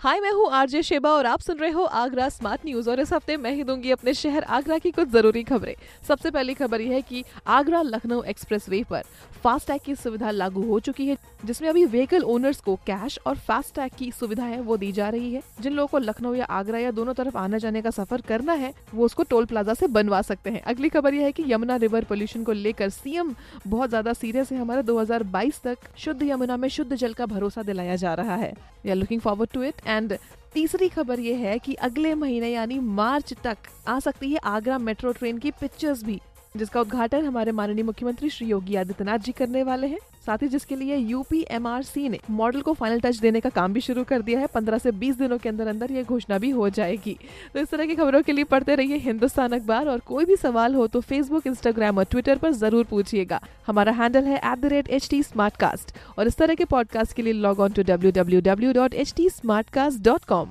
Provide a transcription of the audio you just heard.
हाय, मैं हूँ RJ Sheba और आप सुन रहे हो आगरा स्मार्ट न्यूज़ और इस हफ़्ते मैं ही दूँगी अपने शहर आगरा की कुछ ज़रूरी खबरें। सबसे पहली खबर यह है कि आगरा लखनऊ एक्सप्रेसवे पर फास्टैग की सुविधा लागू हो चुकी है, जिसमें अभी व्हीकल ओनर्स को कैश और फास्टैग की सुविधा है वो दी जा रही है। जिन लोगों को लखनऊ या आगरा या दोनों तरफ़ आने जाने का सफ़र करना है, वो उसको टोल प्लाजा से बनवा सकते हैं। अगली खबर यह है कि यमुना रिवर पोल्यूशन को लेकर सीएम बहुत ज़्यादा सीरियस है। हमारा 2022 तक शुद्ध यमुना में शुद्ध जल का भरोसा दिलाया जा रहा है। We are looking forward to it and तीसरी खबर ये है कि अगले महीने, यानी मार्च तक, आ सकती है आगरा मेट्रो ट्रेन की पिक्चर्स भी। जिसका उद्घाटन हमारे माननीय मुख्यमंत्री श्री योगी आदित्यनाथ जी करने वाले हैं। साथ ही जिसके लिए यूपी एमआरसी ने मॉडल को फाइनल टच देने का काम भी शुरू कर दिया है। 15 से 20 दिनों के अंदर अंदर ये घोषणा भी हो जाएगी। तो इस तरह की खबरों के लिए पढ़ते रहिए हिंदुस्तान अखबार और कोई भी सवाल हो तो फेसबुक इंस्टाग्राम और ट्विटर पर ज़रूर पूछिएगा। हमारा हैंडल है एट और इस तरह के पॉडकास्ट के लिए log on to W W W dot H T smart cast dot com